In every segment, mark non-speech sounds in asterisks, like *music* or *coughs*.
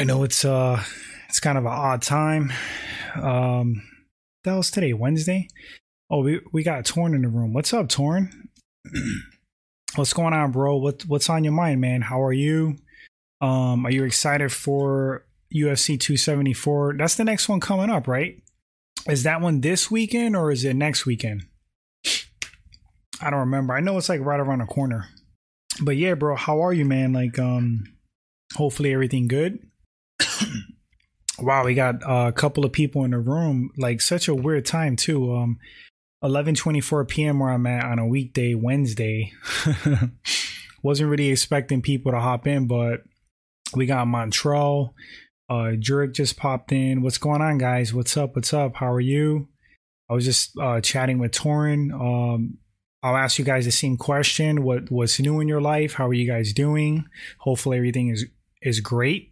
I know it's uh it's kind of an odd time. Um that was today, Wednesday. Oh, we we got Torn in the room. What's up, Torn? *clears throat* what's going on, bro? What what's on your mind, man? How are you? Um, are you excited for UFC 274? That's the next one coming up, right? Is that one this weekend or is it next weekend? I don't remember. I know it's like right around the corner. But yeah, bro, how are you, man? Like, um, hopefully everything good. *clears throat* wow, we got a couple of people in the room. Like, such a weird time too. Um, 11:24 p.m. where I'm at on a weekday, Wednesday. *laughs* Wasn't really expecting people to hop in, but we got Montreal. Uh, Jurek just popped in. What's going on, guys? What's up? What's up? How are you? I was just uh, chatting with Torin. Um, I'll ask you guys the same question. What what's new in your life? How are you guys doing? Hopefully everything is is great.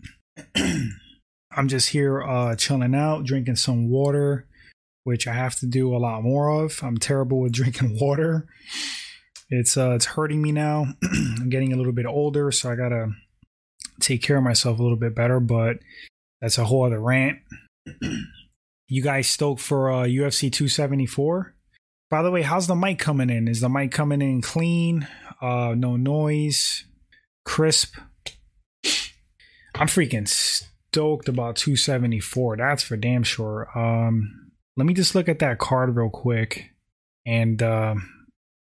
*clears throat* I'm just here uh, chilling out, drinking some water, which I have to do a lot more of. I'm terrible with *laughs* drinking water. It's uh, it's hurting me now. *clears throat* I'm getting a little bit older, so I gotta take care of myself a little bit better. But that's a whole other rant. *clears throat* you guys stoked for uh, UFC 274? By the way, how's the mic coming in? Is the mic coming in clean? Uh, no noise, crisp. I'm freaking stoked about 274. That's for damn sure. Um, let me just look at that card real quick and uh,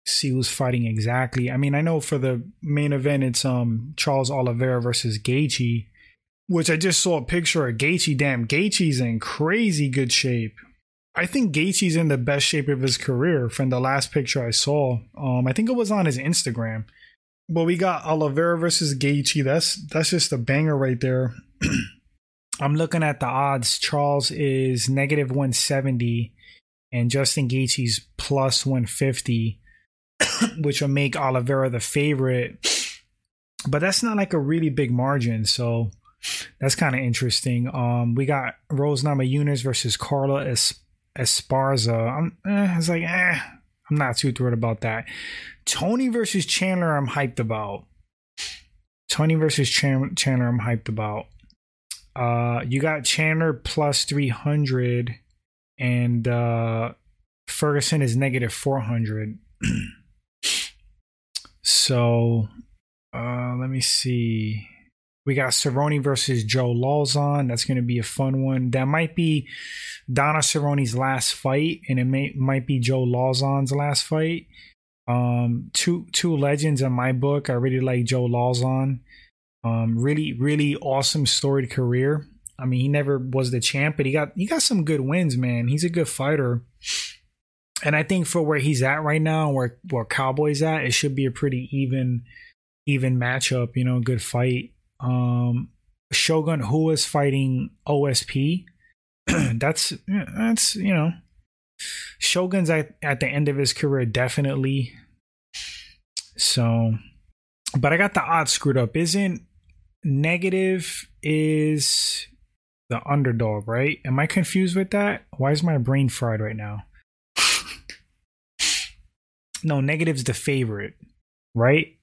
see who's fighting exactly. I mean, I know for the main event, it's um Charles Oliveira versus Gaethje, which I just saw a picture of Gaethje. Damn, Gaethje's in crazy good shape. I think Gaethje's in the best shape of his career from the last picture I saw. Um, I think it was on his Instagram. But we got Oliveira versus Gaethje. That's that's just a banger right there. *clears throat* I'm looking at the odds. Charles is negative 170, and Justin Gaethje's plus 150, *clears throat* which will make Oliveira the favorite. But that's not like a really big margin, so that's kind of interesting. Um, we got Rose Namajunas versus Carla es- Esparza. I'm, eh, it's like, eh, I'm not too thrilled about that. Tony versus Chandler, I'm hyped about. Tony versus Chandler, I'm hyped about. Uh, you got Chandler plus 300, and uh, Ferguson is negative 400. *clears throat* so, uh, let me see. We got Cerrone versus Joe Lauzon. That's going to be a fun one. That might be Donna Cerrone's last fight, and it may might be Joe Lauzon's last fight. Um, two two legends in my book. I really like Joe Lauzon. Um, really really awesome storied career. I mean, he never was the champ, but he got he got some good wins, man. He's a good fighter. And I think for where he's at right now, where where Cowboys at, it should be a pretty even even matchup. You know, good fight um, Shogun who is fighting OSP. *clears throat* that's that's you know Shogun's at, at the end of his career definitely. So, but I got the odds screwed up. Isn't negative is the underdog, right? Am I confused with that? Why is my brain fried right now? no, negative's the favorite, right?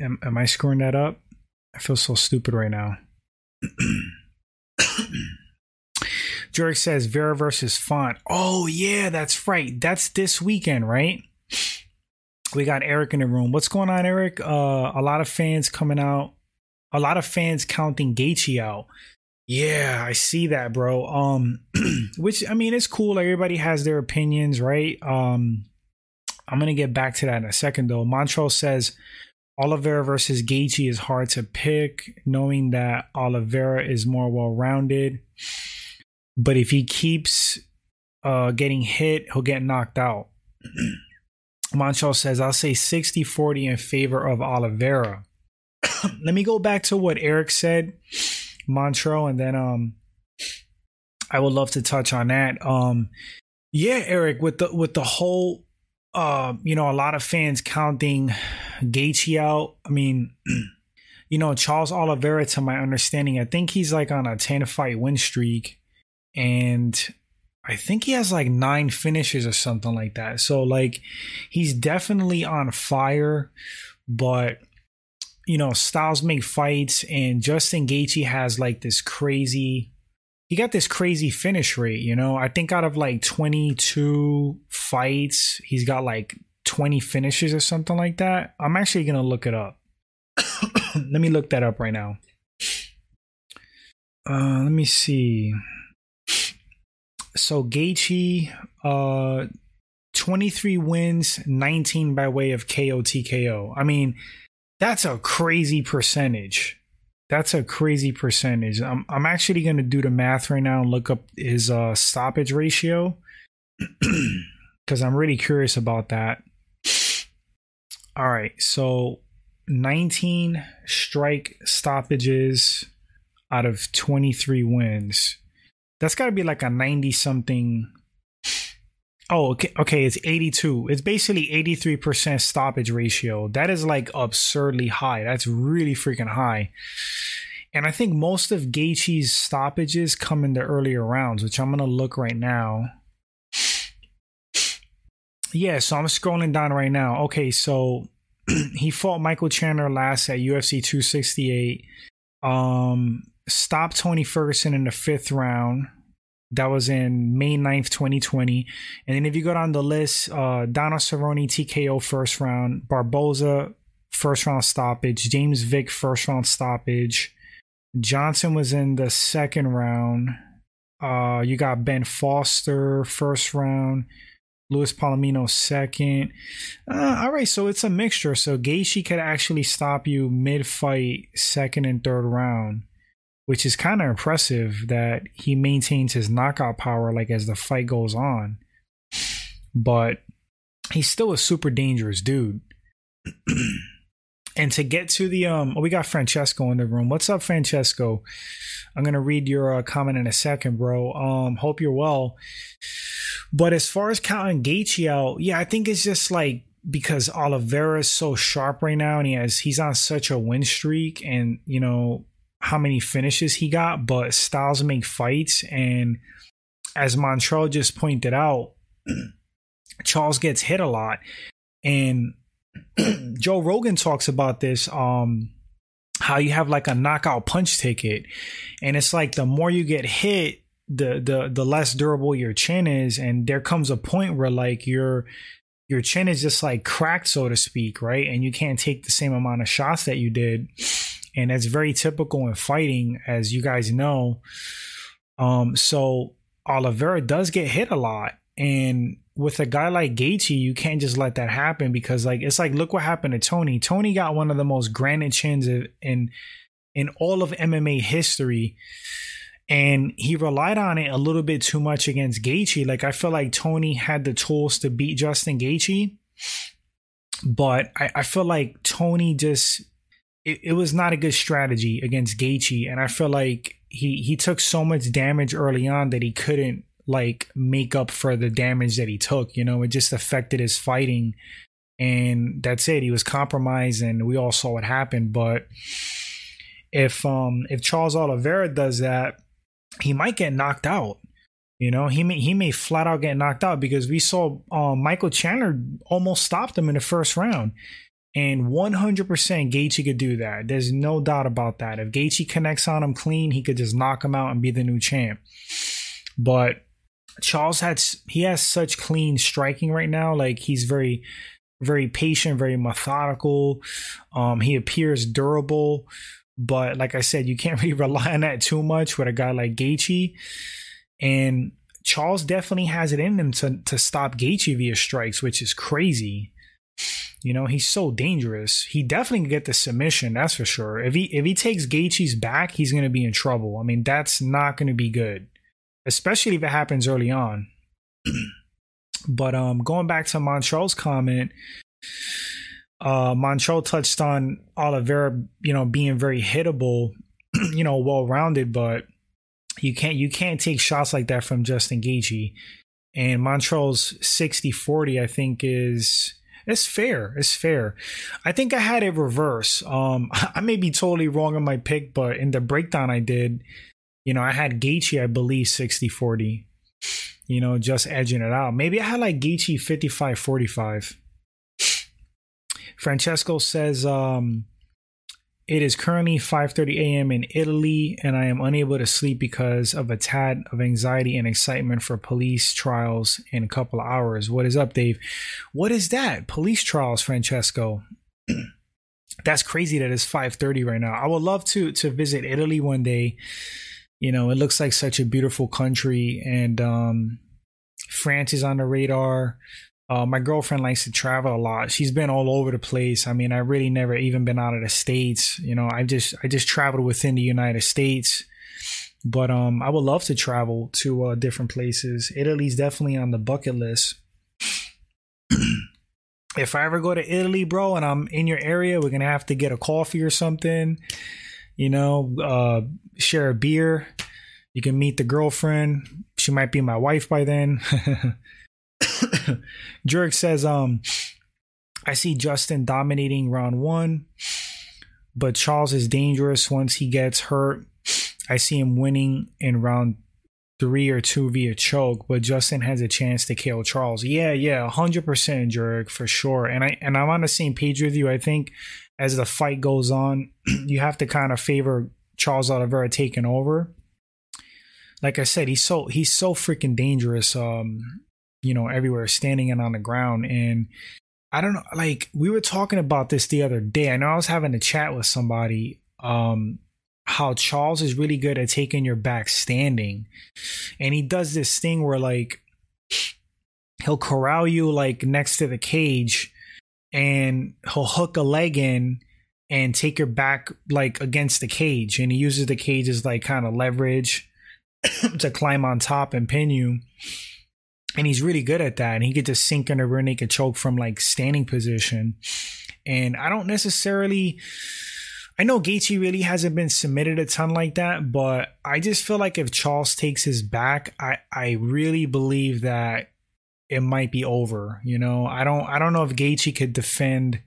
Am, am I screwing that up? I feel so stupid right now. *clears throat* Jurek says Vera versus Font. Oh yeah, that's right. That's this weekend, right? We got Eric in the room. What's going on, Eric? Uh, a lot of fans coming out. A lot of fans counting Gaethje out. Yeah, I see that, bro. Um, *clears throat* which I mean, it's cool. Everybody has their opinions, right? Um, I'm gonna get back to that in a second, though. Montreal says Oliveira versus Gaethje is hard to pick, knowing that Oliveira is more well rounded. But if he keeps uh, getting hit, he'll get knocked out. *clears throat* Montreal says, I'll say 60 40 in favor of Oliveira. *clears throat* Let me go back to what Eric said, Montreal, and then um, I would love to touch on that. Um, yeah, Eric, with the with the whole uh, you know, a lot of fans counting Gaethje out. I mean, *clears throat* you know, Charles Oliveira, to my understanding, I think he's like on a 10 fight win streak. And I think he has like nine finishes or something like that. So, like, he's definitely on fire. But you know, styles make fights, and Justin Gaethje has like this crazy. He got this crazy finish rate, you know. I think out of like 22 fights, he's got like 20 finishes or something like that. I'm actually gonna look it up. *coughs* let me look that up right now. Uh, let me see. So Gaethje, uh, 23 wins, 19 by way of KO TKO. I mean, that's a crazy percentage. That's a crazy percentage. I'm I'm actually going to do the math right now and look up his uh, stoppage ratio *clears throat* because I'm really curious about that. All right, so 19 strike stoppages out of 23 wins. That's got to be like a 90 something. Oh, okay, okay, it's 82. It's basically 83% stoppage ratio. That is like absurdly high. That's really freaking high. And I think most of Gaethje's stoppages come in the earlier rounds, which I'm to look right now. Yeah, so I'm scrolling down right now. Okay, so *clears throat* he fought Michael Chandler last at UFC 268. Um, stopped Tony Ferguson in the fifth round. That was in May 9th, 2020. And then if you go down the list, uh, Donald Cerrone, TKO first round, Barboza, first round stoppage, James Vick, first round stoppage. Johnson was in the second round. Uh, you got Ben Foster, first round. Luis Palomino second. Uh, all right, so it's a mixture. So Gaethje could actually stop you mid-fight, second and third round, which is kind of impressive that he maintains his knockout power like as the fight goes on. But he's still a super dangerous dude. *clears throat* and to get to the um, oh, we got Francesco in the room. What's up, Francesco? I'm gonna read your uh, comment in a second, bro. Um, hope you're well. But as far as counting Gaethje out, yeah, I think it's just like because Oliveira is so sharp right now, and he has he's on such a win streak, and you know how many finishes he got. But styles make fights, and as Montreal just pointed out, *clears throat* Charles gets hit a lot, and *clears throat* Joe Rogan talks about this. Um, how you have like a knockout punch ticket, and it's like the more you get hit, the the the less durable your chin is and there comes a point where like your your chin is just like cracked so to speak right and you can't take the same amount of shots that you did and that's very typical in fighting as you guys know um so Oliveira does get hit a lot and with a guy like Gaethje, you can't just let that happen because like it's like look what happened to Tony. Tony got one of the most granite chins in in all of MMA history and he relied on it a little bit too much against Gaethje. Like I feel like Tony had the tools to beat Justin Gaethje, but I, I feel like Tony just it, it, was not a good strategy against Gaethje, and I feel like he he took so much damage early on that he couldn't like make up for the damage that he took. You know, it just affected his fighting, and that's it. He was compromised, and we all saw what happened. But if um if Charles Oliveira does that he might get knocked out. You know, he may he may flat out get knocked out because we saw um, Michael Chandler almost stopped him in the first round. And 100% Gaethje could do that. There's no doubt about that. If Gaethje connects on him clean, he could just knock him out and be the new champ. But Charles had he has such clean striking right now. Like he's very very patient, very methodical. Um, he appears durable. But like I said, you can't *laughs* really rely on that too much with a guy like Gaethje. And Charles definitely has it in him to, to stop Gaethje via strikes, which is crazy. You know, he's so dangerous. He definitely can get the submission, that's for sure. If he if he takes Gaethje's back, he's gonna be in trouble. I mean, that's not gonna be good. Especially if it happens early on. *clears throat* but um going back to Montreal's comment, uh, Montreal touched on Oliveira, you know, being very hittable, *clears throat* you know, well rounded, but you can't you can't take shots like that from Justin Gaethje. And Montreal's 60-40, I think, is it's fair. It's fair. I think I had it reverse. Um, *laughs* I may be totally wrong on my pick, but in the breakdown I did, you know, I had Gaethje, I believe, 60-40. You know, just edging it out. Maybe I had like Gaethje 55-45. Francesco says, um, It is currently 5:30 a.m. in Italy, and I am unable to sleep because of a tad of anxiety and excitement for police trials in a couple of hours. What is up, Dave? What is that? Police trials, Francesco. *clears throat* That's crazy that it's 5:30 right now. I would love to to visit Italy one day. You know, it looks like such a beautiful country, and um, France is on the radar. Uh, my girlfriend likes to travel a lot. She's been all over the place. I mean, I really never even been out of the states. You know, I just I just traveled within the United States. But um, I would love to travel to uh, different places. Italy's definitely on the bucket list. *clears throat* if I ever go to Italy, bro, and I'm in your area, we're gonna have to get a coffee or something. You know, uh, share a beer. You can meet the girlfriend. She might be my wife by then. *laughs* *coughs* Jurek says, um, I see Justin dominating round one, but Charles is dangerous once he gets hurt. I see him winning in round three or two via choke, but Justin has a chance to kill Charles. Yeah, yeah, hundred percent, Jurek, for sure. And I and I'm on the same page with you. I think as the fight goes on, *clears throat* you have to kind of favor Charles Oliveira taking over. Like I said, he's so he's so freaking dangerous. Um, you know, everywhere, standing and on the ground. And I don't know, like we were talking about this the other day. I know I was having a chat with somebody, um, how Charles is really good at taking your back standing. And he does this thing where like he'll corral you like next to the cage and he'll hook a leg in and take your back like against the cage and he uses the cage as like kind of leverage *coughs* to climb on top and pin you and he's really good at that. And he could just sink in a rear naked choke from like standing position. And I don't necessarily. I know Gaethje really hasn't been submitted a ton like that, but I just feel like if Charles takes his back, I I really believe that it might be over. You know, I don't I don't know if Gaethje could defend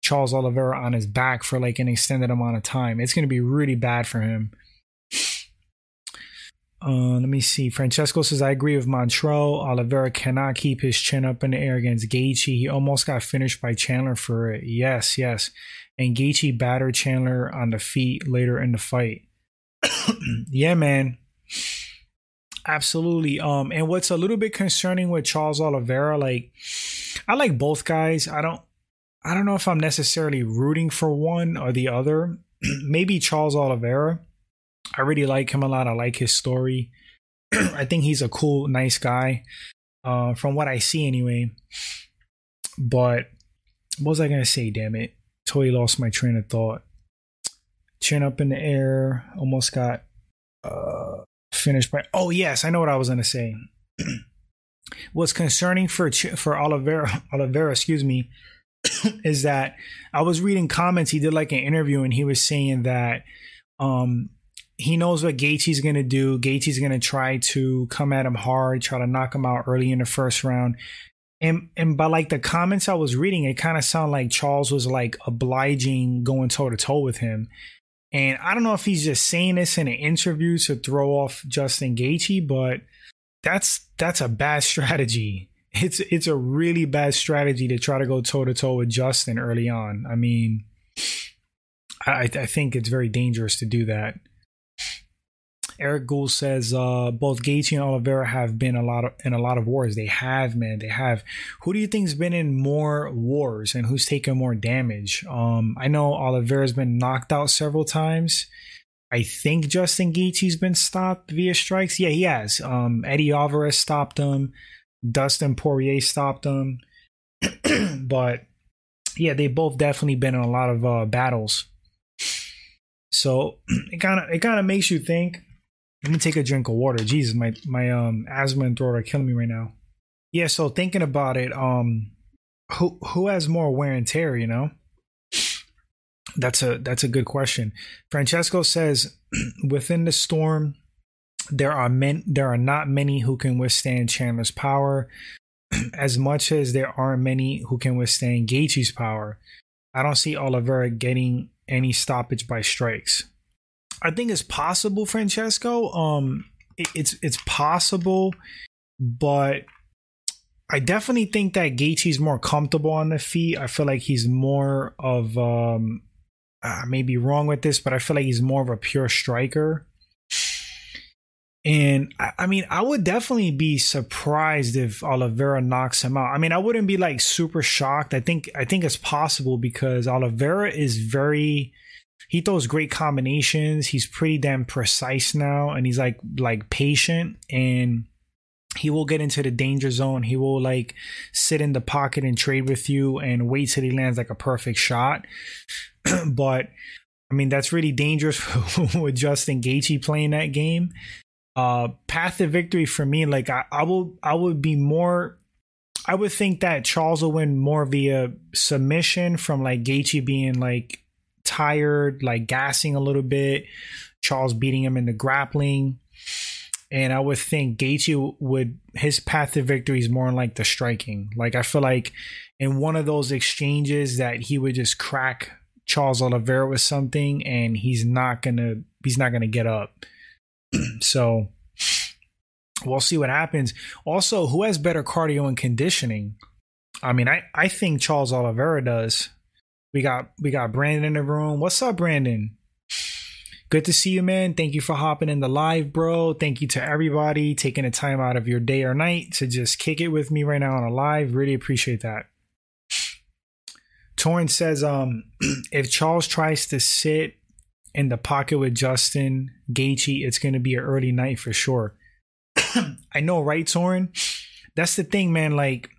Charles Oliveira on his back for like an extended amount of time. It's going to be really bad for him. Uh, let me see. Francesco says, I agree with Montreal. Oliveira cannot keep his chin up in the air against Gaethje. He almost got finished by Chandler for it. Yes, yes. And Gaethje battered Chandler on the feet later in the fight. *coughs* yeah, man. Absolutely. Um, and what's a little bit concerning with Charles Oliveira, like I like both guys. I don't I don't know if I'm necessarily rooting for one or the other. *clears throat* Maybe Charles Oliveira I really like him a lot. I like his story. *clears throat* I think he's a cool, nice guy, uh, from what I see anyway. But what was I gonna say? Damn it! Totally lost my train of thought. Chin up in the air, almost got uh, finished by. Oh yes, I know what I was gonna say. *clears throat* What's concerning for for Oliveira, *laughs* Oliveira, excuse me, *clears throat* is that I was reading comments. He did like an interview, and he was saying that um he knows what Gaethje's going to do. Gaethje's going to try to come at him hard, try to knock him out early in the first round. And and by like the comments I was reading, it kind of sounded like Charles was like obliging going toe to toe with him. And I don't know if he's just saying this in an interview to throw off Justin Gaethje, but that's that's a bad *laughs* strategy. It's it's a really bad strategy to try to go toe to toe with Justin early on. I mean, I I think it's very dangerous to do that. Eric Gould says uh, both Gaethje and Oliveira have been a lot of, in a lot of wars. They have, man. They have. Who do you think's been in more wars and who's taken more damage? Um, I know Oliveira's been knocked out several times. I think Justin Gaethje's been stopped via strikes. Yeah, he has. Um, Eddie Alvarez stopped him. Dustin Poirier stopped him. *clears throat* but yeah, they both definitely been in a lot of uh, battles. So *clears throat* it kind of it kind of makes you think let me take a drink of water. Jesus, my my um asthma and throat are killing me right now. Yeah, so thinking about it, um, who who has more wear and tear? You know, that's a that's a good question. Francesco says, *clears throat* within the storm, there are men there are not many who can withstand Chandler's power, *clears throat* as much as there aren't many who can withstand Gaethje's power. I don't see Oliveira getting any stoppage by strikes. I think it's possible, Francesco. Um, it, it's it's possible, but I definitely think that Gaethje's more comfortable on the feet. I feel like he's more of um, I may be wrong with this, but I feel like he's more of a pure striker. And I, I mean, I would definitely be surprised if Oliveira knocks him out. I mean, I wouldn't be like super shocked. I think I think it's possible because Oliveira is very he throws great combinations. He's pretty damn precise now, and he's like like patient and he will get into the danger zone. He will like sit in the pocket and trade with you and wait till he lands like a perfect shot. *clears throat* but I mean, that's really dangerous *laughs* with Justin Gaethje playing that game. Uh, path to victory for me, like I, I will, I would be more. I would think that Charles will win more via submission from like Gaethje being like tired, like gassing a little bit. Charles beating him in the grappling. And I would think Gaethje would his path to victory is more like the striking. Like I feel like in one of those exchanges that he would just crack Charles Oliveira with something, and he's not gonna he's not gonna get up. *clears throat* so we'll see what happens. Also, who has better cardio and conditioning? I mean, I I think Charles Oliveira does. We got we got Brandon in the room. What's up, Brandon? Good to see you, man. Thank you for hopping in the live, bro. Thank you to everybody taking the time out of your day or night to just kick it with me right now on a live. Really appreciate that. Torrance says, um, *clears throat* if Charles tries to sit in the pocket with Justin Gaethje, it's going to be an early night for sure. *clears throat* I know, right, Torin? That's the thing, man. Like,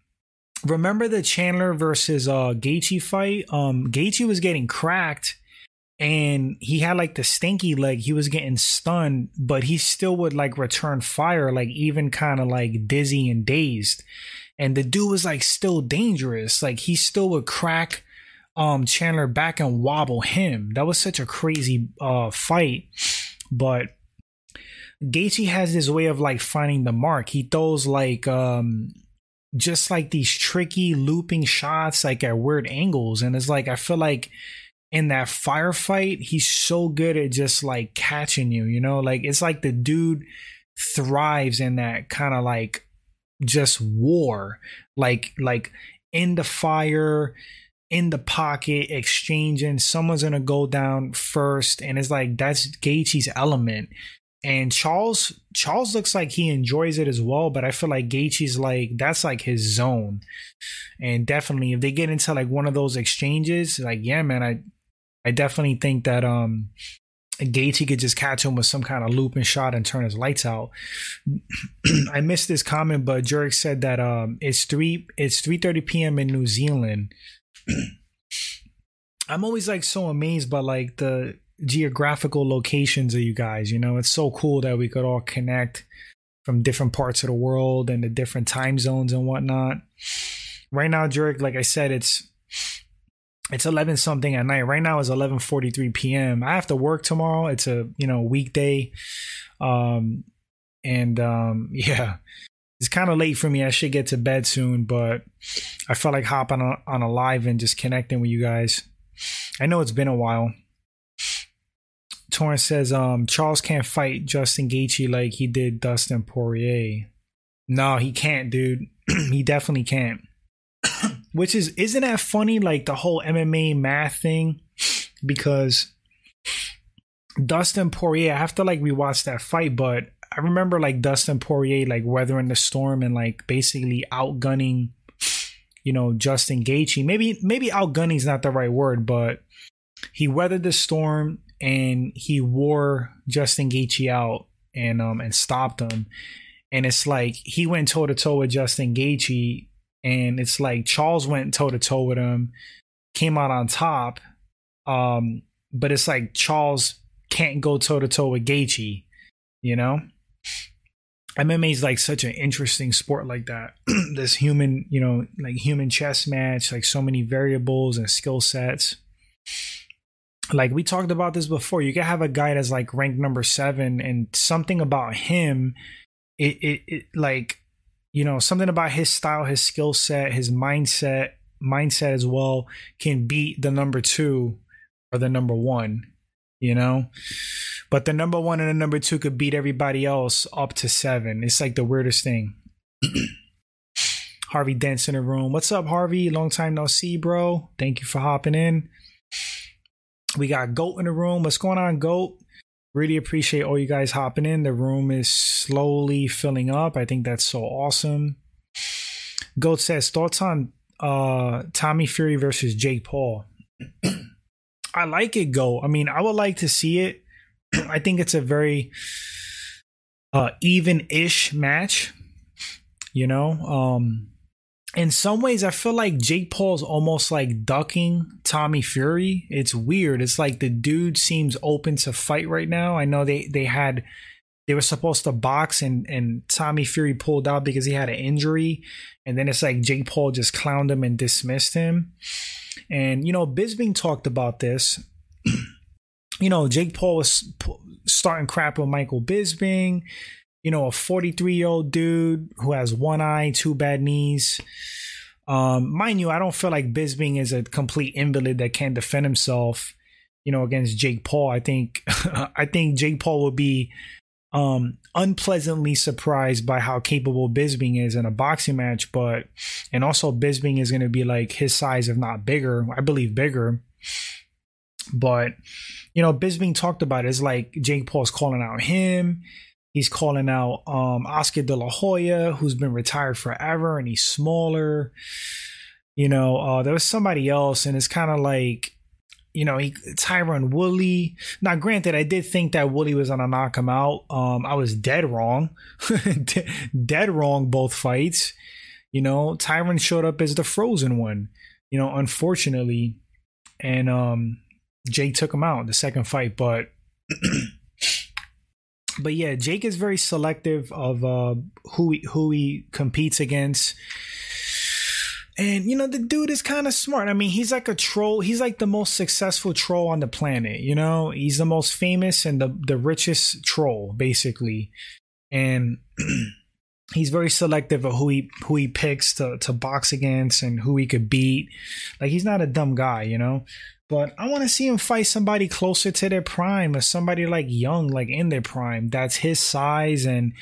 remember the Chandler versus uh Gaethje fight? Um Gaethje was getting cracked and he had like the stinky leg. He was getting stunned, but he still would like return fire, like even kind of like dizzy and dazed. And the dude was like still dangerous. Like he still would crack um Chandler back and wobble him. That was such a crazy uh fight. But Gaethje has this way of like finding the mark. He throws like um just like these tricky looping shots like at weird angles. And it's like i feel like in that firefight he's so good at just like catching you you know? Like it's like the dude thrives in that kind of like just war. Like like in the fire in the pocket exchanging someone's gonna go down first. And it's like that's Gaethje's element and Charles Charles looks like he enjoys it as well, but I feel like Gaethje's like that's like his zone. And definitely if they get into like one of those exchanges, like yeah, man, I I definitely think that um Gaethje could just catch him with some kind of looping shot and turn his lights out. *clears throat* I missed this comment, but Jurek said that um it's three it's three thirty p.m. in New Zealand. *clears throat* I'm always like so amazed by like the geographical locations of you guys. You know, it's so cool that we could all connect from different parts of the world and the different time zones and whatnot. Right now, Jurek, like I said, it's it's 11 something at night. Right now is 11:43 p.m. I have to work tomorrow. It's a, you know, weekday. Um and um *laughs* yeah. It's kind of late for me. I should get to bed soon, but I felt like hopping on, on a live and just connecting with you guys. I know it's been a while. Torrance says um, Charles can't fight Justin Gaethje like he did Dustin Poirier. No, he can't, dude. *clears throat* he definitely can't. *clears throat* Which is isn't that funny? Like the whole MMA math thing, because Dustin Poirier. I have to like rewatch that fight, but I remember like Dustin Poirier like weathering the storm and like basically outgunning, you know, Justin Gaethje. Maybe maybe outgunning is not the right word, but he weathered the storm and he wore Justin Gaethje out and um and stopped him. And it's like he went toe to toe with Justin Gaethje, and it's like Charles went toe to toe with him, came out on top. Um, but it's like Charles can't go toe to toe with Gaethje, you know. MMA is like such an interesting sport like that. *clears throat* this human, you know, like human chess match, like so many variables and skill sets like we talked about this before you can have a guy that's like ranked number seven and something about him it, it, it like you know something about his style his skill set his mindset mindset as well can beat the number two or the number one you know? But the number one and the number two could beat everybody else up to seven. It's like the weirdest thing. *clears throat* Harvey Dent's in the room. What's up harvey? Long time no see bro. Thank you for hopping in We got Goat in the room. What's going on, Goat? Really appreciate all you guys hopping in. The room is slowly filling up. I think that's so awesome. Goat says thoughts on uh Tommy Fury versus Jake Paul. *clears throat* I like it, Go. I mean, I would like to see it. *clears throat* I think it's a very uh even-ish match. You know, um in some ways I feel like Jake Paul's almost like ducking Tommy Fury. It's weird. It's like the dude seems open to fight right now. I know they they had they were supposed to box and and Tommy Fury pulled out because he had an injury and then it's like Jake Paul just clowned him and dismissed him. And you know, Bisping talked about this. *clears throat* you know, Jake Paul was starting crap with Michael Bisping you know, a 43 year old dude who has one eye, two bad knees. Um, mind you, I don't feel like Bisping is a complete invalid that can't defend himself, you know, against Jake Paul. I think, *laughs* I think Jake Paul will be um, unpleasantly surprised by how capable Bisping is in a boxing match, but and also Bisping is going to be like his size, if not bigger. I believe bigger. But you know, Bisping talked about it. It's like Jake Paul's calling out him. He's calling out um, Oscar De La Hoya, who's been retired forever, and he's smaller. You know, uh, there was somebody else, and it's kind of like, you know, he Tyron Woodley. Now, granted, I did think that Woodley was gonna knock him out. Um, I was dead wrong, *laughs* dead wrong both fights. You know, Tyron showed up as the frozen one. You know, unfortunately, and um, Jake took him out in the second fight, but. *clears throat* but yeah, Jake is very selective of uh, who he, who he competes against. And you know, the dude is kind of smart. I mean, he's like a troll. He's like the most successful troll on the planet. You know, he's the most famous and the the richest troll, basically. And *clears throat* he's very selective of who he who he picks to to box against and who he could beat. Like he's not a dumb guy, you know. But I want to see him fight somebody closer to their prime or somebody like young, like in their prime. That's his size and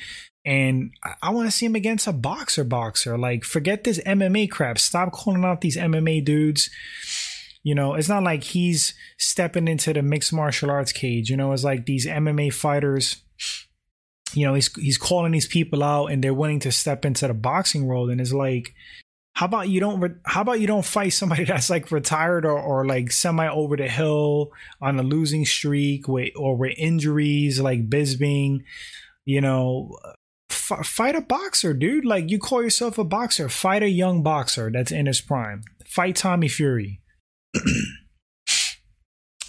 and I want to see him against a boxer boxer. Like forget this MMA crap. Stop calling out these MMA dudes. You know, it's not like he's stepping into the mixed martial arts cage. You know, it's like these MMA fighters you know, he's he's calling these people out and they're willing to step into the boxing world and it's like how about you don't re- how about you don't fight somebody *laughs* that's like retired or, or like semi over the hill on a losing streak with or with injuries like Bisping, you know, f- fight a boxer, dude. Like you call yourself a boxer, fight a young boxer that's in his prime. Fight Tommy Fury. *clears throat*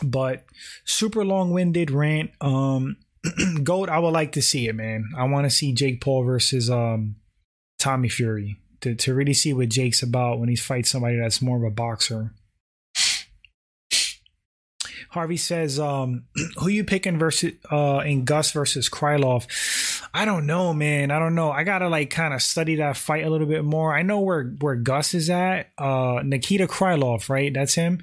but super long-winded rant. Um *clears throat* Goat, I would like to see it, man. I want to see Jake Paul versus um Tommy Fury to, to really see what Jake's about when he fights somebody that's more of a boxer. Harvey says, um, *clears throat* who you picking versus uh in Gus versus Krylov? I don't know, man. I don't know. I gotta like kind of study that fight a little bit more. I know where where Gus is at. Uh Nikita Krylov, right? That's him.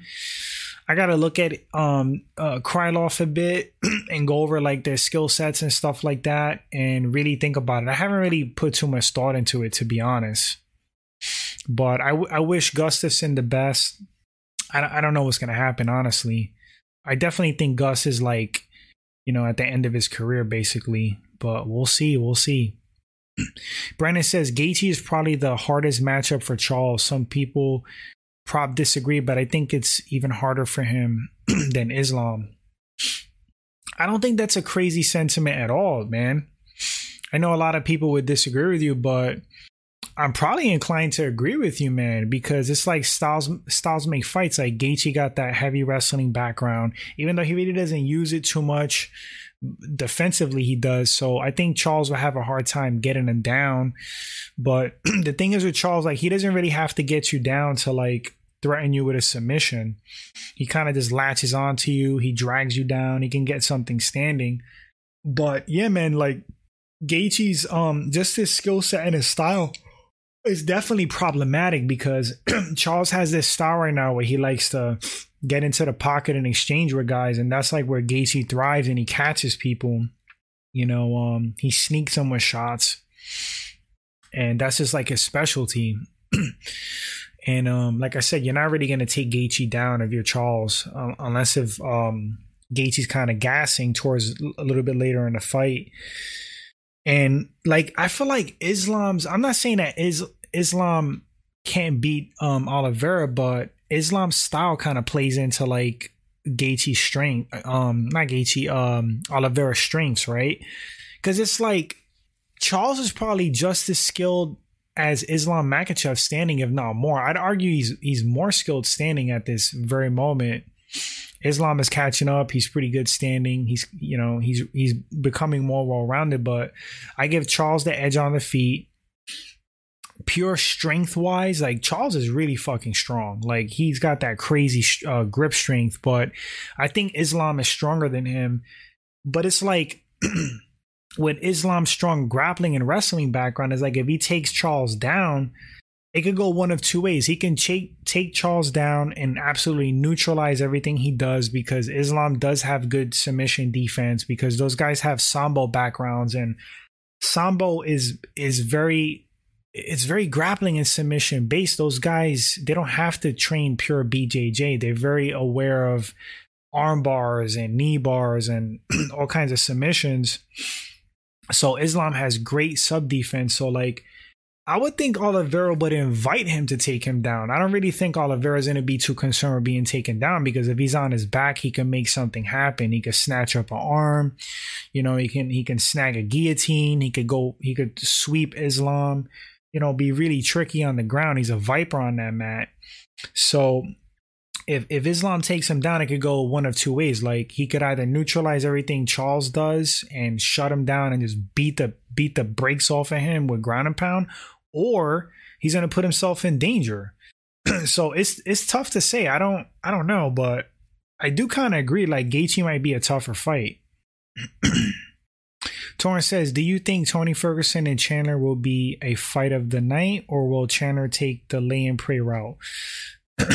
I gotta look at um uh Krylov a bit *clears throat* and go over like their skill sets and stuff like that and really think about it. I haven't really put too much thought into it to be honest. But I, w- I wish Gustafsson the best. I, I don't know what's going to happen, honestly. I definitely think Gus is like, you know, at the end of his career, basically. But we'll see. We'll see. *clears throat* Brandon says Gaethje is probably the hardest matchup for Charles. Some people prob disagree, but I think it's even harder for him *clears throat* than Islam. I don't think that's a crazy sentiment at all, man. I know a lot of people would disagree with you, but I'm probably inclined to agree with you, man, because it's like styles styles make fights. Like Gaethje got that heavy wrestling background, even though he really doesn't use it too much defensively. He does, so I think Charles will have a hard time getting him down. But *clears throat* the thing is with Charles, like he doesn't really have to get you down to like threaten you with a submission. He kind of just latches onto you. He drags you down. He can get something standing. But yeah, man, like Gaethje's um just his skill set and his style it's definitely problematic because *clears throat* Charles has this style right now where he likes to get into the pocket and exchange with guys, and that's like where Gaethje thrives and he catches people. You know, um, he sneaks them with shots, and that's just like his specialty. *clears throat* And um, like I said, you're not really going to take Gaethje down if you're Charles, uh, unless if um, Gaethje's kind of gassing towards a little bit later in the fight. And like I feel like Islam's, I'm not saying that is Islam can't beat um Oliveira, but Islam's style kind of plays into like Gaethje's strength, um, not Gaethje, um, Oliveira's strengths, right? Because it's like Charles is probably just as skilled as Islam Makhachev standing, if not more. I'd argue he's he's more skilled standing at this very moment. Islam is catching up. He's pretty good standing. He's you know he's he's becoming more well rounded. But I give Charles the edge on the feet. Pure strength wise, like Charles is really fucking strong. Like he's got that crazy uh, grip strength. But I think Islam is stronger than him. But it's like *clears throat* with Islam's strong grappling and wrestling background is like if he takes Charles down, it could go one of two ways. He can take take Charles down and absolutely neutralize everything he does because Islam does have good submission defense because those guys have sambo backgrounds and sambo is is very it's very grappling and submission based. Those guys they don't have to train pure BJJ. They're very aware of arm bars and knee bars and *clears throat* all kinds of submissions so Islam has great sub defense. So like I would think Oliveira would invite him to take him down. I don't really think Oliveira's going to be too concerned with being taken down because if he's on his back, he can make something happen. He could snatch up an arm, you know, he can he can snag a guillotine. He could go, he could sweep Islam, you know, be really tricky on the ground. He's a viper on that mat. So if if Islam takes him down, it could go one of two ways. Like he could either neutralize everything Charles does and shut him down and just beat the beat the brakes off of him with ground and pound, or he's gonna put himself in danger. *clears throat* so it's it's tough to say. I don't I don't know, but I do kind of agree. Like Gaethje might be a tougher fight. *clears throat* Torrance says, "Do you think Tony Ferguson and Chandler will be a fight of the night, or will Chandler take the lay and pray route?" *clears throat*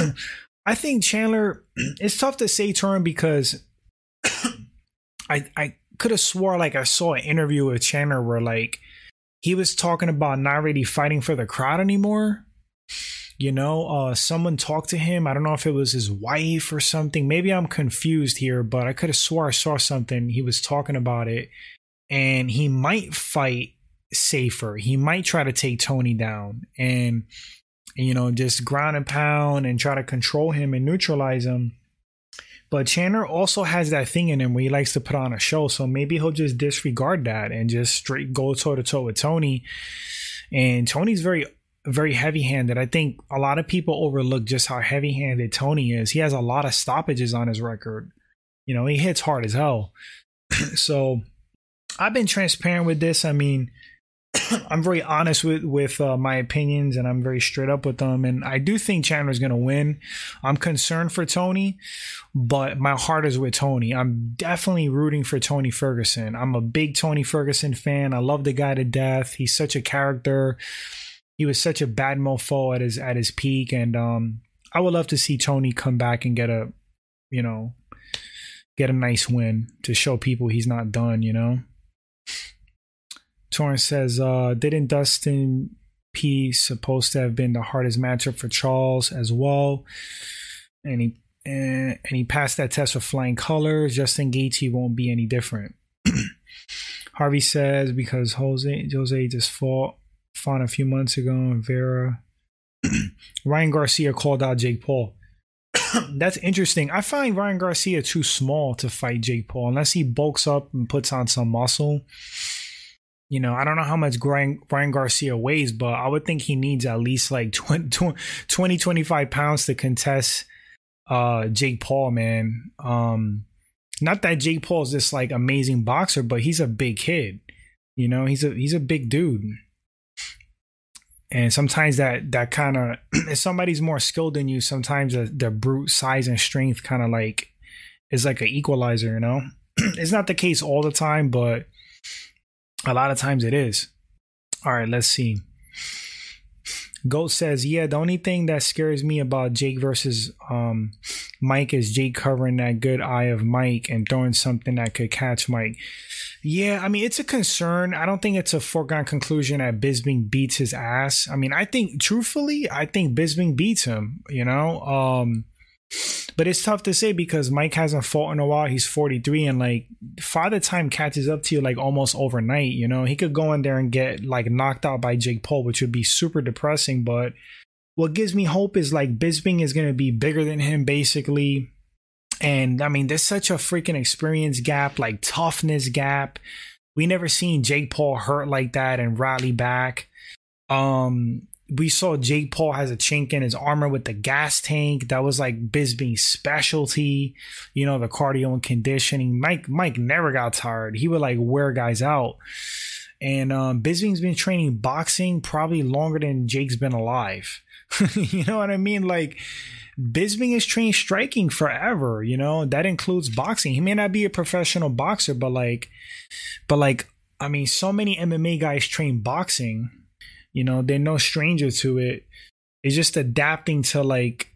I think Chandler. *clears throat* It's tough to say to him because *coughs* I I could have swore like I saw an interview with Chandler where like he was talking about not really fighting for the crowd anymore. You know, uh, someone talked to him. I don't know if it was his wife or something. Maybe I'm confused here, but I could have swore I saw something. He was talking about it, and he might fight safer. He might try to take Tony down, and you know, just ground and pound and try to control him and neutralize him. But Chandler also has that thing in him where he likes to put on a show. So maybe he'll just disregard that and just straight go toe to toe with Tony. And Tony's very, very heavy handed. I think a lot of people overlook just how heavy handed Tony is. He has a lot of stoppages on his record. You know, he hits hard as hell. *clears throat* so I've been transparent with this. I mean, *coughs* I'm very honest with with uh, my opinions and I'm very straight up with them. And I do think Chandler's going to win. I'm concerned for Tony, but my heart is with Tony. I'm definitely rooting for Tony Ferguson. I'm a big Tony Ferguson fan. I love the guy to death. He's such a character. He was such a bad mofo at his at his peak, and um, I would love to see Tony come back and get a, you know, get a nice win to show people he's not done. You know. Torrance says, uh, didn't Dustin P supposed to have been the hardest matchup for Charles as well? And he and, and he passed that test with flying colors. Justin Gaethje won't be any different. *clears throat* Harvey says because Jose Jose just fought fought a few months ago and Vera *clears throat* Ryan Garcia called out Jake Paul. *clears throat* That's interesting. I find Ryan Garcia too small to fight Jake Paul unless he bulks up and puts on some muscle. You know, I don't know how much Ryan Garcia weighs, but I would think he needs at least like 20, 20 25 pounds to contest uh, Jake Paul, man. Um, not that Jake Paul is this like amazing boxer, but he's a big kid. You know, he's a he's a big dude. And sometimes that that kind of *clears throat* if somebody's more skilled than you, sometimes the, the brute size and strength kind of like is like an equalizer, you know? *clears throat* it's not the case all the time, but a lot of times it is. All right, let's see. Goat says, yeah, the only thing that scares me about Jake versus um, Mike is Jake covering that good eye of Mike and throwing something that could catch Mike. Yeah, I mean, it's a concern. I don't think it's a foregone conclusion that Bisping beats his ass. I mean, I think, truthfully, I think Bisping beats him, you know? Um, but it's tough to say because Mike hasn't fought in a while. He's 43 and like father time catches up to you like almost overnight, you know. He could go in there and get like knocked out by Jake Paul, which would be super depressing, but what gives me hope is like Bisping is going to be bigger than him basically. And I mean, there's such a freaking experience gap, like toughness gap. We never seen Jake Paul hurt like that and rally back. Um, we saw Jake Paul has a chink in his armor with the gas tank. That was like Bisping's specialty, you know, the cardio and conditioning. Mike Mike never got tired. He would like wear guys out. And um Bisping's been training boxing probably longer than Jake's been alive. *laughs* you know what I mean? Like Bisping is trained striking forever, you know, that includes boxing. He may not be a professional boxer, but like but like I mean, so many MMA guys train boxing you know, they're no stranger to it. It's just adapting to like,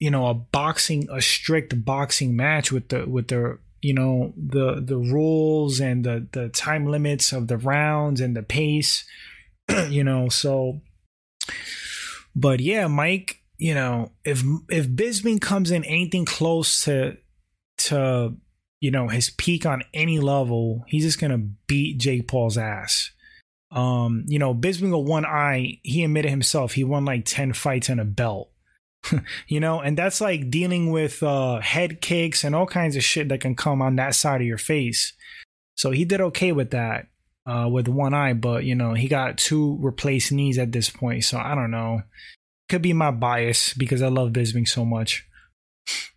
you know, a boxing, a strict boxing match with the with the you know the the rules and the the time limits of the rounds and the pace. *clears throat* you know, so. But yeah, Mike. You know, if if Bisping comes in anything close to to you know his peak on any level, he's just gonna beat Jake Paul's ass. Um, you know, Bisping one eye, he admitted himself he won like 10 fights and a belt. *laughs* you know, and that's like dealing with uh head kicks and all kinds of shit that can come on that side of your face. So he did okay with that, uh, with one eye, but you know, he got two replaced knees at this point. So I don't know. Could be my bias because I love Bisping so much. *laughs*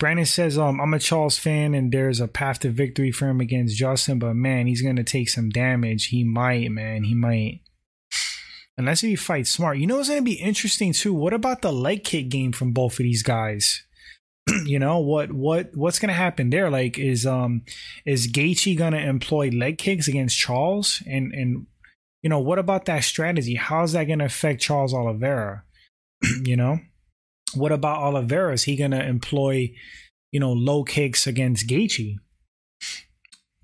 Brandon says, um, I'm a Charles fan and there's a path to victory for him against Justin, but man, he's gonna take some damage. He might, man. He might. Unless he fights smart. You know what's gonna be interesting too? What about the leg kick game from both of these guys? *clears throat* you know, what what what's gonna happen there? Like is um is Gaethje gonna employ leg kicks against Charles? And and you know, what about that strategy? How's that gonna affect Charles Oliveira? *clears throat* you know? What about Oliveira? Is he going to employ, you know, low kicks against Gaethje?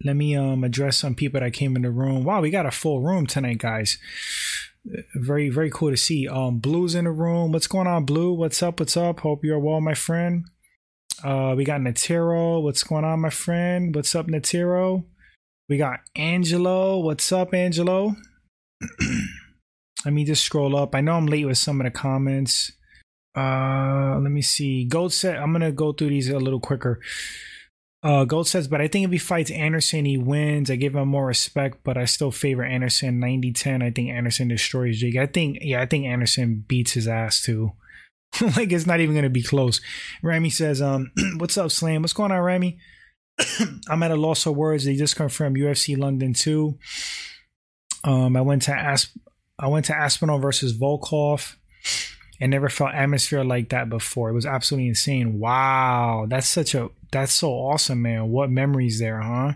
Let me um address some people that came in the room. Wow, we got a full room tonight, guys. Very, very cool to see. Um, Blue's in the room. What's going on, Blue? What's up? What's up? Hope you're well, my friend. Uh, we got Natiro. What's going on, my friend? What's up, Natiro? We got Angelo. What's up, Angelo? *clears throat* Let me just scroll up. I know I'm late with some of the comments. Uh, let me see. Gold said, I'm gonna go through these a little quicker. Uh, Gold says, but I think if he fights Anderson, he wins. I give him more respect, but I still favor Anderson 90 10. I think Anderson destroys Jake. I think, yeah, I think Anderson beats his ass too. *laughs* like it's not even gonna be close. Rami says, um, *clears throat* what's up, Slam? What's going on, Rami? *clears throat* I'm at a loss for words. They just confirmed UFC London 2. Um, I went to Asp I went to Aspinall versus Volkov and never felt atmosphere like that before. It was absolutely insane. Wow, that's such a that's so awesome, man. What memories there, huh?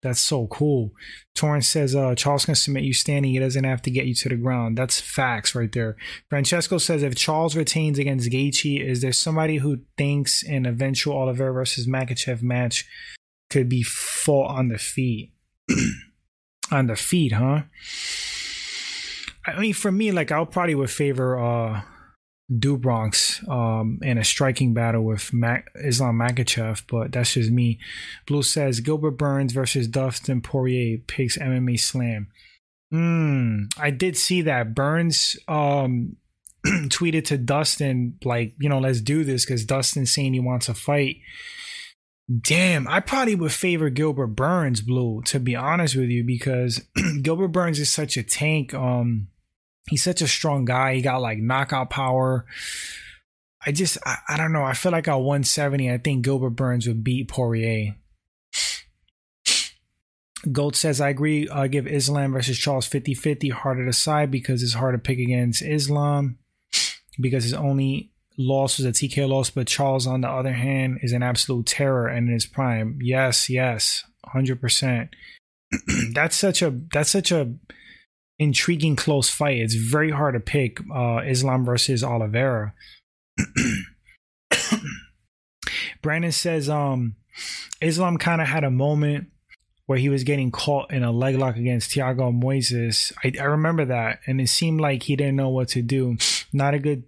That's so cool. Torrance says, uh, Charles can submit you standing. He doesn't have to get you to the ground. That's facts right there. Francesco says, if Charles retains against Gaethje, is there somebody who thinks an eventual Oliveira versus Makhachev match could be fought on the feet? *clears throat* on the feet, huh? I mean, for me, like, I'll probably would favor uh, do Bronx um, in a striking battle with Mac- Islam Makhachev, but that's just me. Blue says Gilbert Burns versus Dustin Poirier picks MMA Slam. Hmm, I did see that Burns um, *clears throat* tweeted to Dustin like, you know, let's do this because Dustin's saying he wants a fight. Damn, I probably would favor Gilbert Burns, Blue, to be honest with you, because *clears throat* Gilbert Burns is such a tank. Um, he's such a strong guy. He got like knockout power. I just, I, I don't know. I feel like at 170, I think Gilbert Burns would beat Poirier. Gold says, I agree. I give Islam versus Charles 50 50 harder to side because it's hard to pick against Islam because his only loss was a TK loss, but Charles, on the other hand, is an absolute terror and in his prime. Yes, yes, 100%. *clears throat* that's such a, that's such a, intriguing close fight. It's very hard to pick uh, Islam versus Oliveira. *coughs* Brandon says um, Islam kind of had a moment where he was getting caught in a leg lock against Thiago Moises. I, I remember that, and it seemed like he didn't know what to do. Not a good,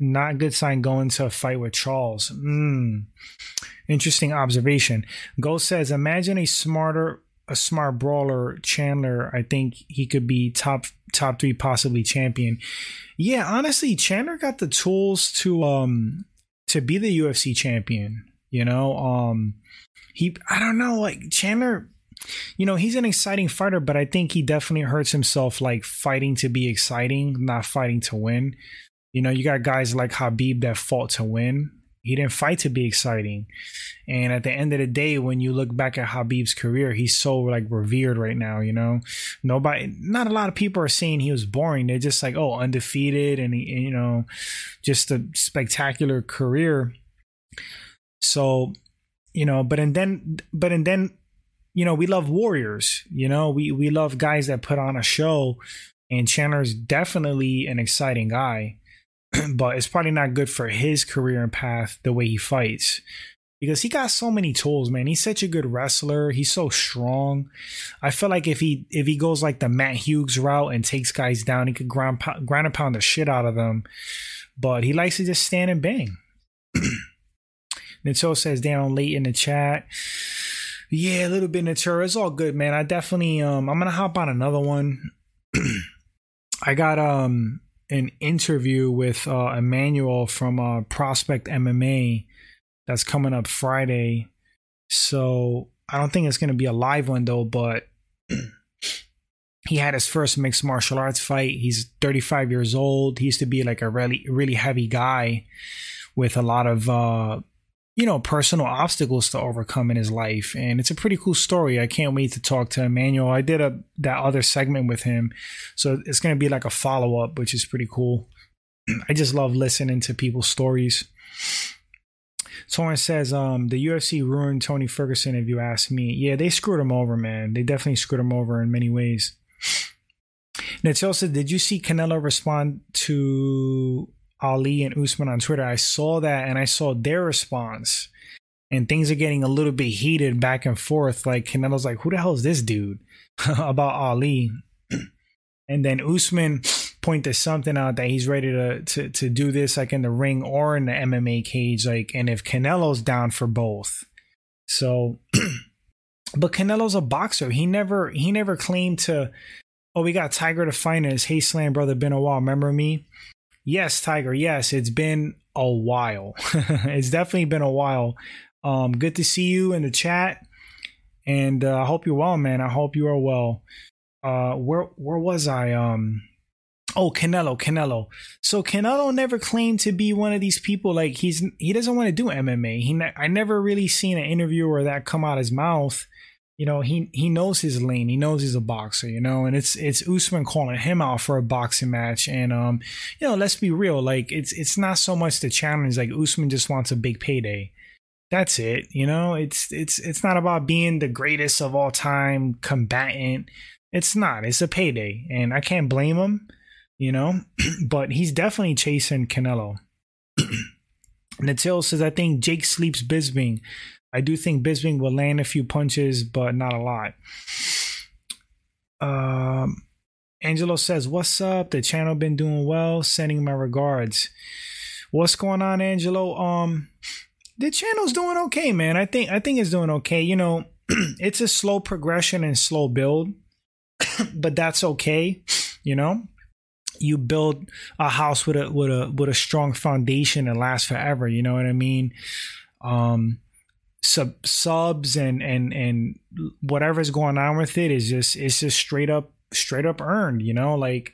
not a good sign going to a fight with Charles. Mm. Interesting observation. Ghost says, imagine a smarter, a smart brawler, Chandler. I think he could be top top three, possibly champion. Yeah, honestly, Chandler got the tools to um to be the UFC champion. You know, um, he I don't know, like Chandler you know, he's an exciting fighter, but I think he definitely hurts himself like fighting to be exciting, not fighting to win. You know, you got guys like Khabib that fought to win. He didn't fight to be exciting. And at the end of the day, when you look back at Khabib's career, he's so like revered right now, you know. Nobody not a lot of people are saying he was boring. They're just like, oh, undefeated and you know, just a spectacular career. So, you know, but and then but and then you know, we love warriors. You know, we we love guys that put on a show. And Chandler's definitely an exciting guy, *clears throat* but it's probably not good for his career and path the way he fights because he got so many tools, man. He's such a good wrestler. He's so strong. I feel like if he if he goes like the Matt Hughes route and takes guys down, he could ground ground and pound the shit out of them. But he likes to just stand and bang. *clears throat* Nato says down late in the chat. Yeah, a little bit Natura. It's all good, man. I definitely um I'm gonna hop on another one. *clears throat* I got um an interview with uh Emmanuel from uh Prospect MMA that's coming up Friday. So I don't think it's gonna be a live one though, but *clears throat* he had his first mixed martial arts fight. He's 35 years old. He used to be like a really really heavy guy with a lot of uh you know, personal obstacles to overcome in his life. And it's a pretty cool story. I can't wait to talk to Emmanuel. I did a that other segment with him. So it's gonna be like a follow-up, which is pretty cool. *clears throat* I just love listening to people's stories. Torrance says, um, the UFC ruined Tony Ferguson, if you ask me. Yeah, they screwed him over, man. They definitely screwed him over in many ways. Natil said, Did you see Canelo respond to Ali and Usman on Twitter, I saw that and I saw their response. And things are getting a little bit heated back and forth. Like Canelo's like, who the hell is this dude *laughs* about Ali? *clears throat* and then Usman pointed something out that he's ready to, to to do this like in the ring or in the MMA cage. Like, and if Canelo's down for both. So *clears throat* but Canelo's a boxer. He never he never claimed to oh, we got Tiger to fight us. Hey Slam brother, while. Remember me? Yes, Tiger. Yes, it's been a while. *laughs* it's definitely been a while. Um, good to see you in the chat, and uh, I hope you're well, man. I hope you are well. Uh, where where was I? Um, oh, Canelo, Canelo. So Canelo never claimed to be one of these people. Like he's he doesn't want to do MMA. He ne- I never really seen an interview or that come out his mouth you know, he he knows his lane. He knows he's a boxer, you know, and it's it's Usman calling him out for a boxing match. And um, you know, let's be real, like it's it's not so much the challenge, like Usman just wants a big payday. That's it, you know, it's it's it's not about being the greatest of all time combatant. It's not, it's a payday. And I can't blame him, you know, *clears throat* but he's definitely chasing Canelo. *clears throat* Natil says, I think Jake sleeps Bisping. I do think Bisping will land a few punches, but not a lot. Um, Angelo says, "What's up? The channel been doing well. Sending my regards. What's going on, Angelo? Um, the channel's doing okay, man. I think I think it's doing okay. You know, *clears throat* it's a slow progression and slow build, *clears throat* but that's okay. You know, you build a house with a with a with a strong foundation and last forever. You know what I mean? Um, sub subs and and and whatever's going on with it is just it's just straight up straight up earned you know like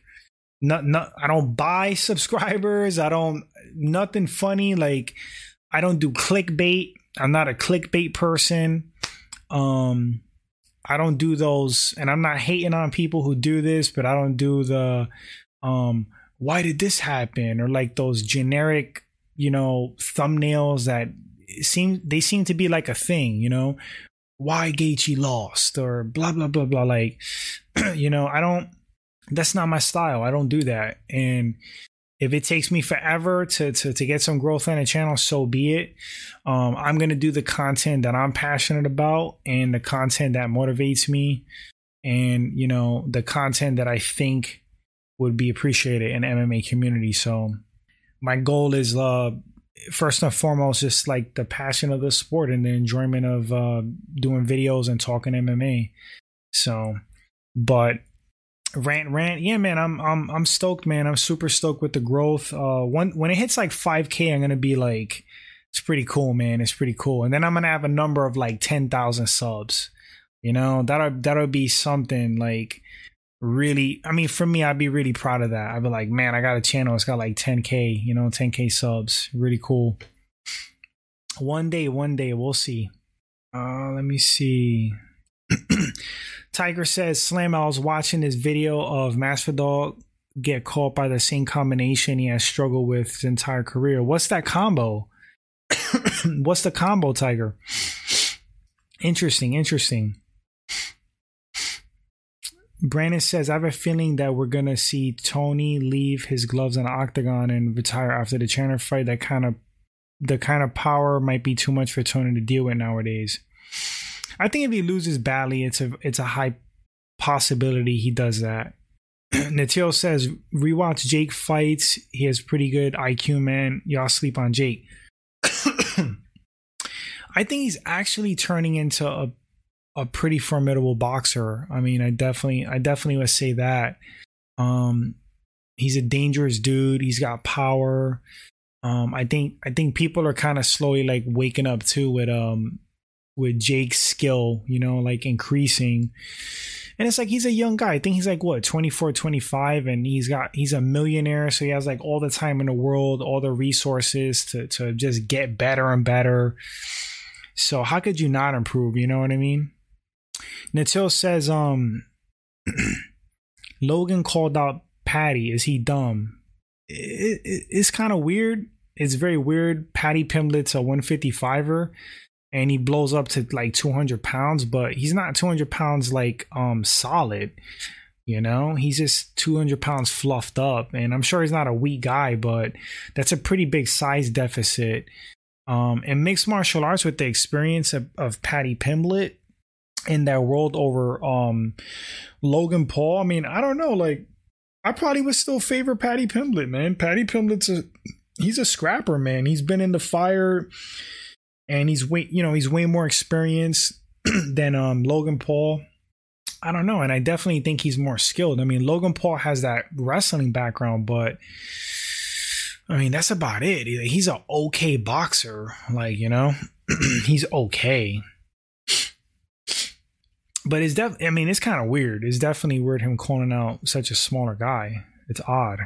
not not i don't buy *laughs* subscribers. I don't nothing funny. Like i don't do clickbait. I'm not a clickbait person. Um i don't do those and i'm not hating on people who do this but i don't do the um why did this happen? Or like those generic you know thumbnails that seem they seem to be like a thing, you know. Why Gaethje lost or blah blah blah blah. Like, *clears throat* you know, I don't that's not my style. I don't do that. And if it takes me forever to to, to get some growth on a channel, so be it. Um, I'm gonna do the content that I'm passionate about and the content that motivates me, and you know the content that I think would be appreciated in MMA community. So my goal is uh first and foremost just like the passion of the sport and the enjoyment of uh doing videos and talking MMA. So but rant rant. Yeah man i'm i'm i'm stoked man. I'm super stoked with the growth. Uh when when it hits like 5k i'm gonna be like it's pretty cool man. It's pretty cool. And then i'm gonna have a number of like 10,000 subs you know? That'll that'll be something like really i mean for me i'd be really proud of that i'd be like man i got a channel it's got like 10k you know 10k subs really cool one day one day we'll see uh let me see *clears throat* Tiger says, Slam, I was watching this video of Masvidal get caught by the same combination he has struggled with his entire career. What's that combo? *clears throat* What's the combo, Tiger? Interesting, interesting. Brandon says, I have a feeling that we're going to see Tony leave his gloves on octagon and retire after the Chandler fight. That kind of, the kind of power might be too much for Tony to deal with nowadays. I think if he loses badly, it's a it's a high possibility he does that. *clears throat* Natil says rewatch Jake fights. He has pretty good IQ, man. Y'all sleep on Jake. *clears throat* I think he's actually turning into a a pretty formidable boxer. I mean, I definitely I definitely would say that. Um he's a dangerous dude. He's got power. Um I think I think people are kind of slowly like waking up too with um with Jake's skill, you know, like increasing. And it's like he's a young guy. I think he's like what, 24, 25 and he's got he's a millionaire, so he has like all the time in the world, all the resources to to just get better and better. So how could you not improve, you know what I mean? Natil says um *clears throat* Logan called out Paddy. Is he dumb? It, it, it's kind of weird. It's very weird. Paddy Pimblett's a 155er and he blows up to like 200 pounds, but he's not 200 pounds like um solid. You know, he's just 200 pounds fluffed up, and I'm sure he's not a weak guy, but that's a pretty big size deficit. Um, and mixed martial arts with the experience of, of Paddy Pimblett in that world over um Logan Paul. I mean, I don't know, like I probably would still favor Paddy Pimblett, man. Paddy Pimblett's a he's a scrapper, man. He's been in the fire and he's way you know he's way more experienced *clears throat* than um, Logan Paul. I don't know, and I definitely think he's more skilled. I mean, Logan Paul has that wrestling background, but I mean that's about it. He's an okay boxer, like you know, *clears throat* he's okay. But it's def. I mean, it's kind of weird. It's definitely weird him calling out such a smaller guy. It's odd.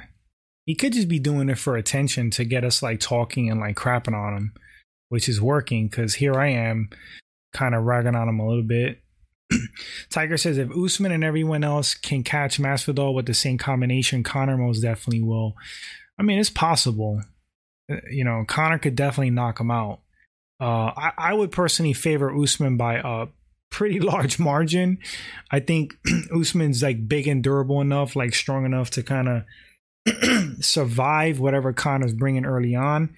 He could just be doing it for attention to get us like talking and like crapping on him which is working because here I am kind of ragging on him a little bit. *clears throat* Tiger says if Usman and everyone else can catch Masvidal with the same combination, Conor most definitely will. I mean, it's possible. Uh, you know, Conor could definitely knock him out. Uh, I, I would personally favor Usman by a pretty *laughs* large margin. I think *clears throat* Usman's like big and durable enough, like strong enough to kind of *clears throat* survive whatever Conor's bringing early on.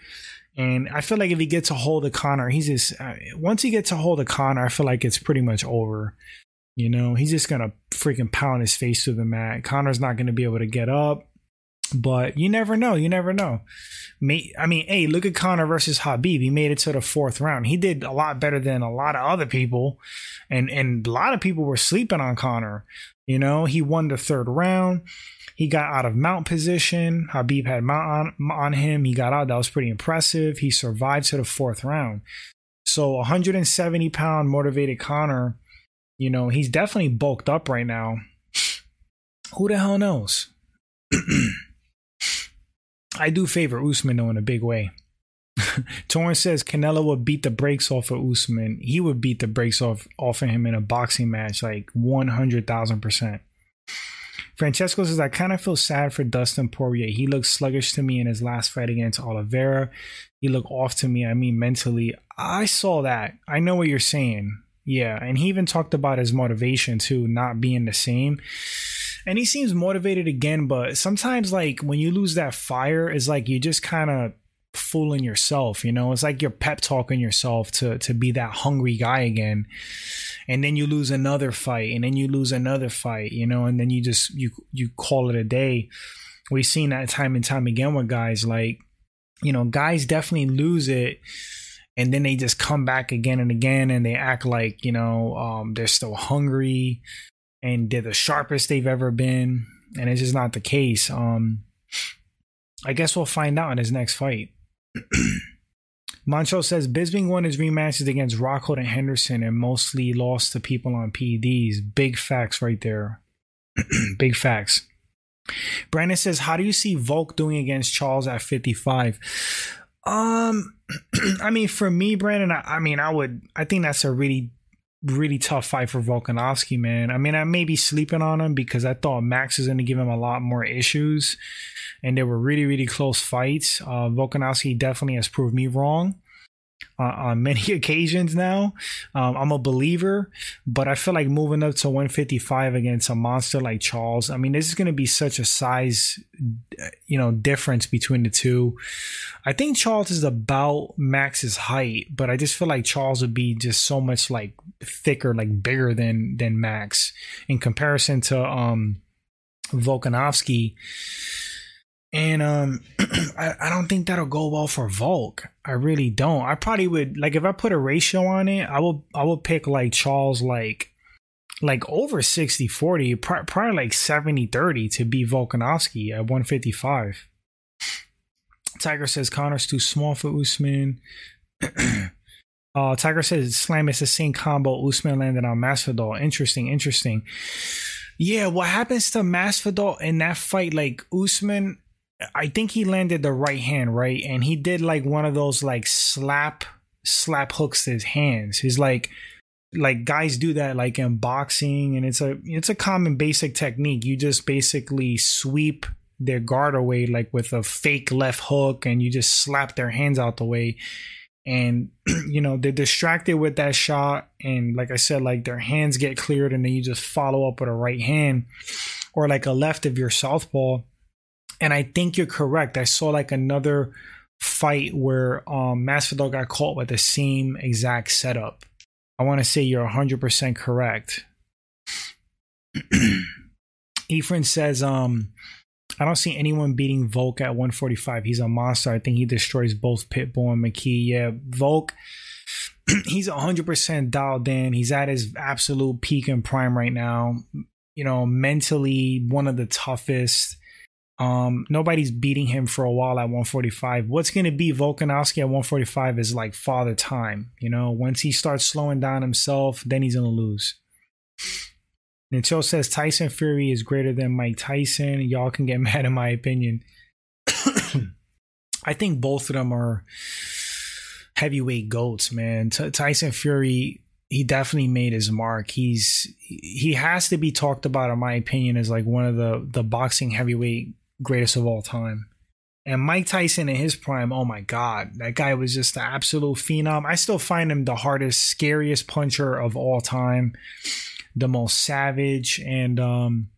And I feel like if he gets a hold of Conor, he's just uh, once he gets a hold of Conor, I feel like it's pretty much over. You know, he's just gonna freaking pound his face through the mat. Conor's not gonna be able to get up. But you never know. You never know. Me, I mean, hey, look at Conor versus Khabib. He made it to the fourth round. He did a lot better than a lot of other people, and and a lot of people were sleeping on Conor. You know, he won the third round. He got out of mount position. Khabib had mount on, on him. He got out. That was pretty impressive. He survived to the fourth round. So 170 pound motivated Conor, you know, he's definitely bulked up right now. *sniffs* Who the hell knows? *clears throat* I do favor Usman though in a big way. *laughs* Torrance says Canelo would beat the brakes off of Usman. He would beat the brakes off off of him in a boxing match, like one hundred thousand percent. Francesco says, I kind of feel sad for Dustin Poirier. He looked sluggish to me in his last fight against Oliveira. He looked off to me, I mean, mentally. I saw that. I know what you're saying. Yeah. And he even talked about his motivation too, not being the same. And he seems motivated again. But sometimes, like when you lose that fire, it's like you just kind of fooling yourself. You know, it's like you're pep talking yourself to to be that hungry guy again, and then you lose another fight, and then you lose another fight. You know, and then you just you you call it a day. We've seen that time and time again with guys like, you know, guys definitely lose it and then they just come back again and again and they act like you know um, they're still hungry and they're the sharpest they've ever been and it's just not the case um, i guess we'll find out in his next fight *clears throat* Mancho says Bisping won his rematches against Rockhold and Henderson and mostly lost to people on PEDs. Big facts right there. *clears throat* Big facts. Brandon says, How do you see Volk doing against Charles at 55? Um, *clears throat* I mean, for me, Brandon, I, I, mean, I would, I think that's a really, really tough fight for Volkanovski, man. I mean, I may be sleeping on him because I thought Max was going to give him a lot more issues, and they were really, really close fights. Uh, Volkanovski definitely has proved me wrong uh, on many *laughs* occasions now. Um, I'm a believer, but I feel like moving up to 155 against a monster like Charles. I mean, this is going to be such a size, you know, difference between the two. I think Charles is about Max's height, but I just feel like Charles would be just so much like thicker, like bigger than than Max in comparison to um Volkanovski. And um, *clears throat* I, I don't think that'll go well for Volk. I really don't. I probably would like if I put a ratio on it, I will I will pick like Charles like like over 60 40, probably like 70 30 to be Volkanovski at 155. Tiger says Conor's too small for Usman. *clears throat* uh, Tiger says Slam is the same combo Usman landed on Masvidal. Interesting, interesting. Yeah, what happens to Masvidal in that fight? Like Usman I think he landed the right hand, right? And he did like one of those like slap slap hooks to his hands. He's like like guys do that like in boxing and it's a it's a common basic technique. You just basically sweep their guard away like with a fake left hook and you just slap their hands out the way and *clears throat* you know they're distracted with that shot and like i said like their hands get cleared and then you just follow up with a right hand or like a left of your southpaw and I think you're correct. I saw like another fight where um Masvidal got caught with the same exact setup. I want to say you're 100% correct. *clears throat* Ephraim says, um, I don't see anyone beating Volk at 145. He's a monster. I think he destroys both Pitbull and McKee. Yeah, Volk, *clears throat* he's 100% dialed in. He's at his absolute peak and prime right now. You know, mentally, one of the toughest. Um, nobody's beating him for a while at 145. What's going to be Volkanovski at 145 is like father time. You know, once he starts slowing down himself, then he's going to lose. Until says Tyson Fury is greater than Mike Tyson. Y'all can get *laughs* mad in my opinion. *coughs* I think both of them are heavyweight goats, man. T- Tyson Fury, he definitely made his mark. He's he has to be talked about, in my opinion, as like one of the the boxing heavyweight greatest of all time. And Mike Tyson in his prime, oh my God, that guy was just the absolute phenom. I still find him the hardest, scariest puncher of all time, the most savage. And um,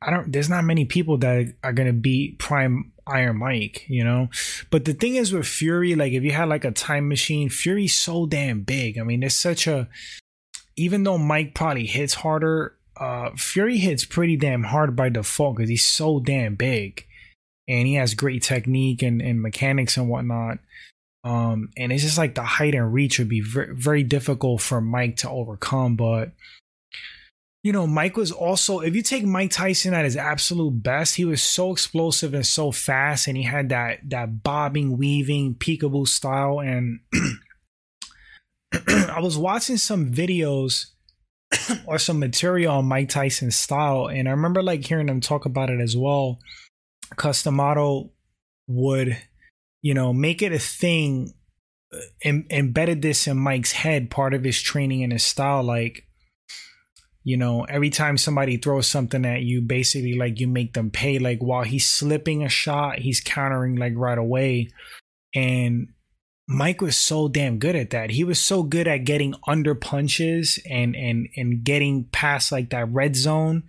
I don't, there's not many people that are going to beat prime Iron Mike, you know? But the thing is with Fury, like if you had like a time machine, Fury's so damn big. I mean, there's such a, even though Mike probably hits harder, uh, Fury hits pretty damn hard by default because he's so damn big, and he has great technique and, and mechanics and whatnot. Um, and it's just like the height and reach would be very, very difficult for Mike to overcome. But you know, Mike was also, if you take Mike Tyson at his absolute best, he was so explosive and so fast, and he had that that bobbing, weaving, peekaboo style. And *clears throat* I was watching some videos or some material on Mike Tyson's style. And I remember like hearing him talk about it as well. Cus D'Amato would, you know, make it a thing, uh, em- embedded this in Mike's head, part of his training and his style. Like, you know, every time somebody throws something at you, basically like you make them pay. Like while he's slipping a shot, he's countering like right away. And Mike was so damn good at that. He was so good at getting under punches and and and getting past like that red zone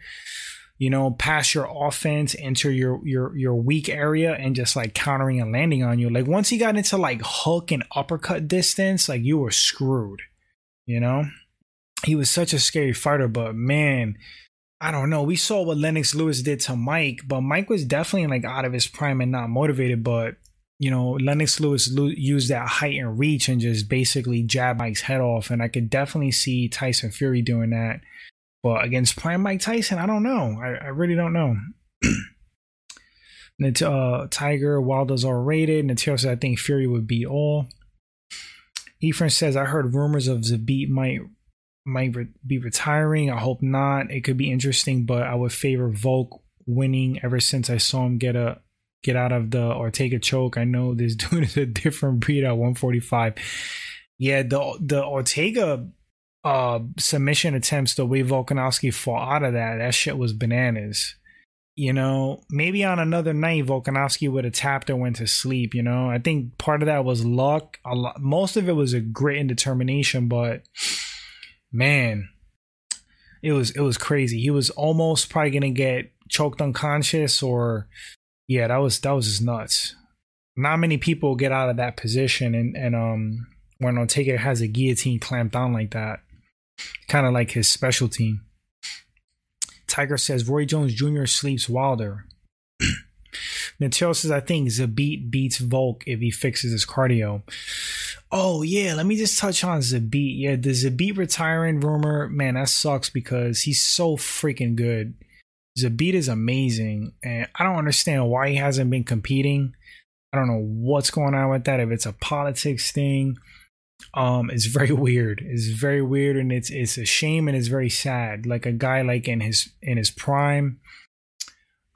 you know, past your offense into your your your weak area and just like countering and landing on you. Like once he got into like hook and uppercut distance, like you were screwed. You know? He was such a scary fighter, but man, I don't know. We saw what Lennox Lewis did to Mike, but Mike was definitely like out of his prime and not motivated. But you know, Lennox Lewis used that height and reach and just basically jab Mike's head off. And I could definitely see Tyson Fury doing that. But against prime Mike Tyson, I don't know. I, I really don't know. *clears throat* uh, Tiger Wilder's all rated. Natio says I think Fury would be all. Ephraim says I heard rumors of Zabit might might re- be retiring. I hope not. It could be interesting, but I would favor Volk winning. Ever since I saw him get a get out of the Ortega choke, I know this *laughs* dude is a different breed at 145. Yeah, the the Ortega uh submission attempts, the way Volkanovski fought out of that, that shit was bananas. You know, maybe on another night Volkanovski would have tapped and went to sleep. You know, I think part of that was luck. A lot, most of it was a grit and determination, but man, it was it was crazy. He was almost probably gonna get choked unconscious, or yeah, that was that was just nuts. Not many people get out of that position, and and um when Ortega has a guillotine clamped down like that, kind of like his specialty. Tiger says Roy Jones Jr. sleeps Wilder. *clears throat* Mateo says I think Zabit beats Volk if he fixes his cardio. Oh yeah, let me just touch on Zabit. Yeah, the Zabit retiring rumor, man, that sucks because he's so freaking good. Zabit is amazing, and I don't understand why he hasn't been competing. I don't know what's going on with that. If it's a politics thing, um, it's very *laughs* weird. It's very weird, and it's it's a shame and it's very sad. Like a guy like in his in his prime,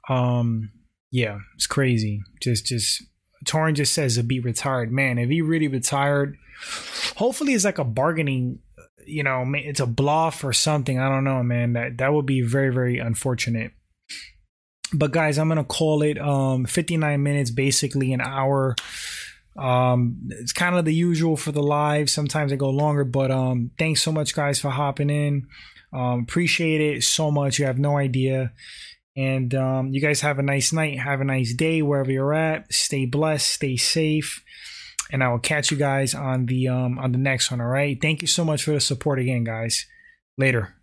um, yeah, it's crazy. Just just Torin just says to be retired. Man, if he really retired, hopefully it's like a bargaining, you know, it's a bluff or something. I don't know, man. That that would be very very unfortunate. But guys, I'm gonna call it um 59 minutes, basically an hour. Um, it's kind of the usual for the live. Sometimes they go longer, but um, thanks so much, guys, for hopping in. Um, appreciate it so much. You have no idea. And um, you guys have a nice night. Have a nice day wherever you're at. Stay blessed. Stay safe. And I will catch you guys on the um, on the next one. All right. Thank you so much for the support again, guys. Later.